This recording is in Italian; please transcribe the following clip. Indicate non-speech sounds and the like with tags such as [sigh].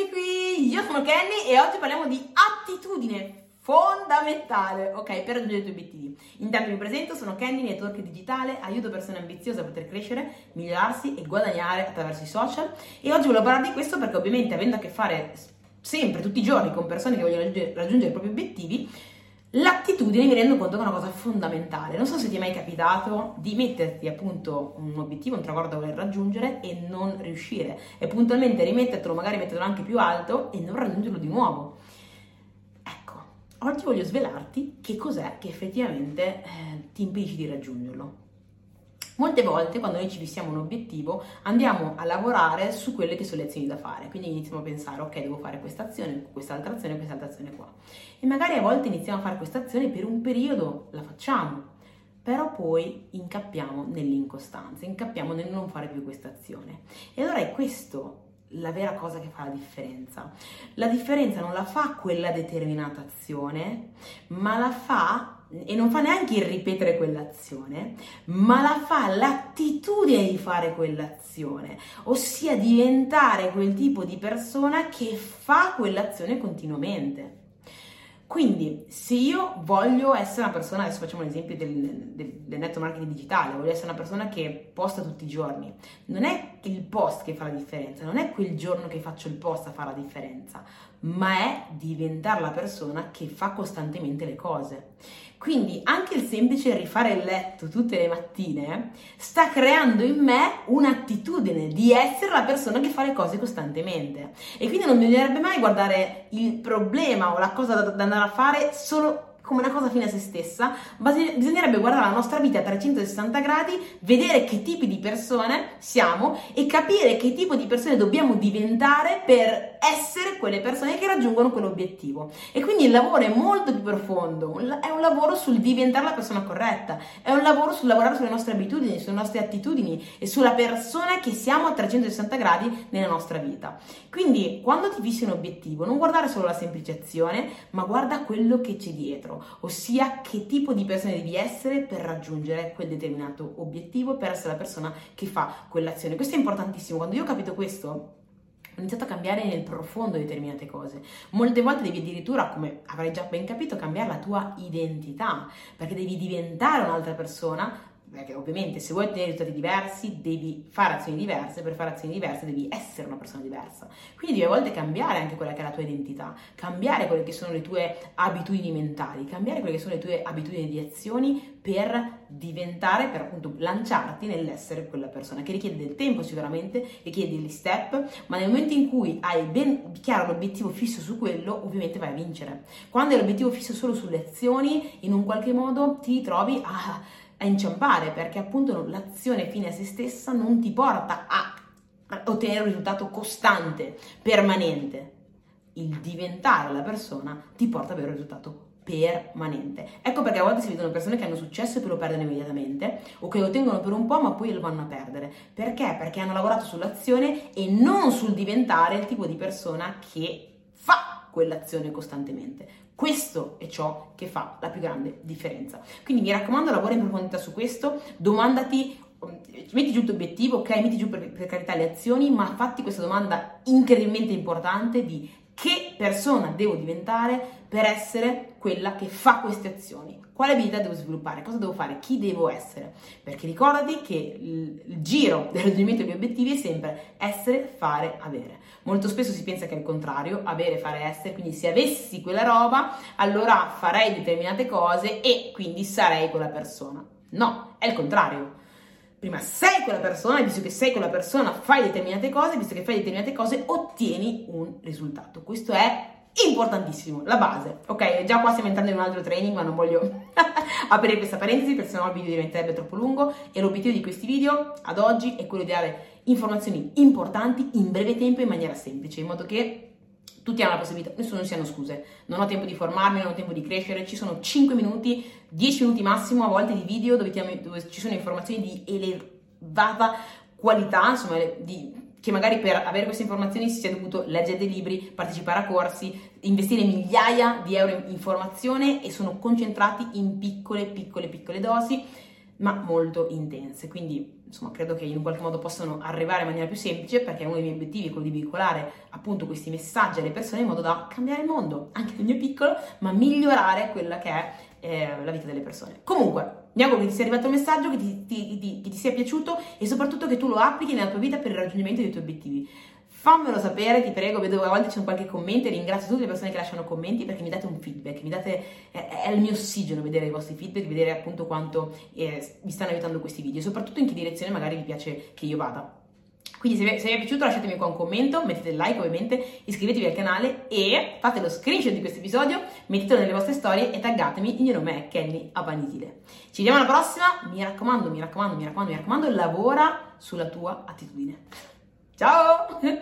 Eccoci qui, io sono Kenny e oggi parliamo di attitudine fondamentale, ok, per raggiungere i tuoi obiettivi. Intanto mi presento, sono Kenny, network digitale, aiuto persone ambiziose a poter crescere, migliorarsi e guadagnare attraverso i social e oggi volevo parlare di questo perché ovviamente avendo a che fare sempre, tutti i giorni con persone che vogliono raggiungere i propri obiettivi, L'attitudine mi rendo conto che è una cosa fondamentale. Non so se ti è mai capitato di metterti appunto un obiettivo, un traguardo da voler raggiungere e non riuscire e puntualmente rimettertelo, magari metterlo anche più alto e non raggiungerlo di nuovo. Ecco, oggi voglio svelarti che cos'è che effettivamente eh, ti impedisce di raggiungerlo. Molte volte quando noi ci fissiamo un obiettivo andiamo a lavorare su quelle che sono le azioni da fare, quindi iniziamo a pensare ok devo fare questa azione, quest'altra azione, quest'altra azione qua. E magari a volte iniziamo a fare questa azione per un periodo, la facciamo, però poi incappiamo nell'incostanza, incappiamo nel non fare più questa azione. E allora è questo la vera cosa che fa la differenza. La differenza non la fa quella determinata azione, ma la fa e non fa neanche il ripetere quell'azione, ma la fa l'attitudine di fare quell'azione, ossia diventare quel tipo di persona che fa quell'azione continuamente. Quindi, se io voglio essere una persona, adesso facciamo l'esempio del, del, del netto marketing digitale, voglio essere una persona che posta tutti i giorni, non è il post che fa la differenza, non è quel giorno che faccio il post a fare la differenza, ma è diventare la persona che fa costantemente le cose. Quindi anche il semplice rifare il letto tutte le mattine sta creando in me un'attitudine di essere la persona che fa le cose costantemente. E quindi non bisognerebbe mai guardare il problema o la cosa da, da andare a fare solo come una cosa fine a se stessa, bisognerebbe guardare la nostra vita a 360 gradi, vedere che tipi di persone siamo e capire che tipo di persone dobbiamo diventare per essere quelle persone che raggiungono quell'obiettivo. E quindi il lavoro è molto più profondo, è un lavoro sul diventare la persona corretta, è un lavoro sul lavorare sulle nostre abitudini, sulle nostre attitudini e sulla persona che siamo a 360 gradi nella nostra vita. Quindi quando ti fissi un obiettivo, non guardare solo la semplice azione, ma guarda quello che c'è dietro, ossia che tipo di persona devi essere per raggiungere quel determinato obiettivo, per essere la persona che fa quell'azione. Questo è importantissimo. Quando io ho capito questo, ho iniziato a cambiare nel profondo determinate cose. Molte volte devi addirittura, come avrai già ben capito, cambiare la tua identità, perché devi diventare un'altra persona perché ovviamente se vuoi ottenere risultati diversi devi fare azioni diverse, per fare azioni diverse devi essere una persona diversa. Quindi devi a volte cambiare anche quella che è la tua identità, cambiare quelle che sono le tue abitudini mentali, cambiare quelle che sono le tue abitudini di azioni per diventare, per appunto lanciarti nell'essere quella persona, che richiede del tempo sicuramente, richiede degli step, ma nel momento in cui hai ben chiaro l'obiettivo fisso su quello, ovviamente vai a vincere. Quando hai l'obiettivo fisso solo sulle azioni, in un qualche modo ti trovi a a inciampare perché appunto l'azione fine a se stessa non ti porta a ottenere un risultato costante, permanente. Il diventare la persona ti porta ad avere un risultato permanente. Ecco perché a volte si vedono persone che hanno successo e poi lo perdono immediatamente o che lo ottengono per un po' ma poi lo vanno a perdere. Perché? Perché hanno lavorato sull'azione e non sul diventare il tipo di persona che fa quell'azione costantemente. Questo è ciò che fa la più grande differenza. Quindi mi raccomando, lavora in profondità su questo, domandati um, metti giù il tuo obiettivo, ok, metti giù per, per, carità le azioni, ma fatti questa domanda incredibilmente importante di che persona devo diventare per essere quella che fa queste azioni. Quale abilità devo sviluppare? Cosa devo fare? Chi devo essere? Perché ricordati che il giro [laughs] del raggiungimento degli obiettivi è sempre essere, fare, avere. Molto spesso si pensa che è il contrario, avere, fare, essere, quindi se avessi quella roba, allora farei determinate cose e quindi sarei quella persona. No, è il contrario prima sei quella persona visto che sei quella persona fai determinate cose, visto che fai determinate cose ottieni un risultato. Questo è importantissimo, la base. Ok, già qua stiamo entrando in un altro training, ma non voglio [laughs] aprire questa parentesi perché sennò il video diventerebbe troppo lungo e l'obiettivo di questi video ad oggi è quello di dare informazioni importanti in breve tempo in maniera semplice, in modo che tutti hanno la possibilità, nessuno si hanno scuse, non ho tempo di formarmi, non ho tempo di crescere, ci sono 5 minuti, 10 minuti massimo a volte di video dove, ti, dove ci sono informazioni di elevata qualità, insomma, di, che magari per avere queste informazioni si sia dovuto leggere dei libri, partecipare a corsi, investire migliaia di euro in formazione e sono concentrati in piccole, piccole, piccole dosi ma molto intense. Quindi, insomma, credo che in qualche modo possano arrivare in maniera più semplice perché uno dei miei obiettivi è quello di veicolare appunto questi messaggi alle persone in modo da cambiare il mondo, anche nel mio piccolo, ma migliorare quella che è eh, la vita delle persone. Comunque, mi auguro che ti sia arrivato il messaggio, che ti, ti, ti, che ti sia piaciuto e soprattutto che tu lo applichi nella tua vita per il raggiungimento dei tuoi obiettivi. Fammelo sapere, ti prego, vedo a volte c'è un qualche commento e ringrazio tutte le persone che lasciano commenti perché mi date un feedback, mi date, è, è il mio ossigeno vedere i vostri feedback, vedere appunto quanto eh, vi stanno aiutando questi video soprattutto in che direzione magari vi piace che io vada. Quindi se vi, se vi, è piaciuto lasciatemi qua un commento, mettete il like ovviamente, iscrivetevi al canale e fate lo screenshot di questo episodio, mettetelo nelle vostre storie e taggatemi, il mio nome è Kenny Apanitile. Ci vediamo alla prossima, mi raccomando, mi raccomando, mi raccomando, mi raccomando, lavora sulla tua attitudine. 加油！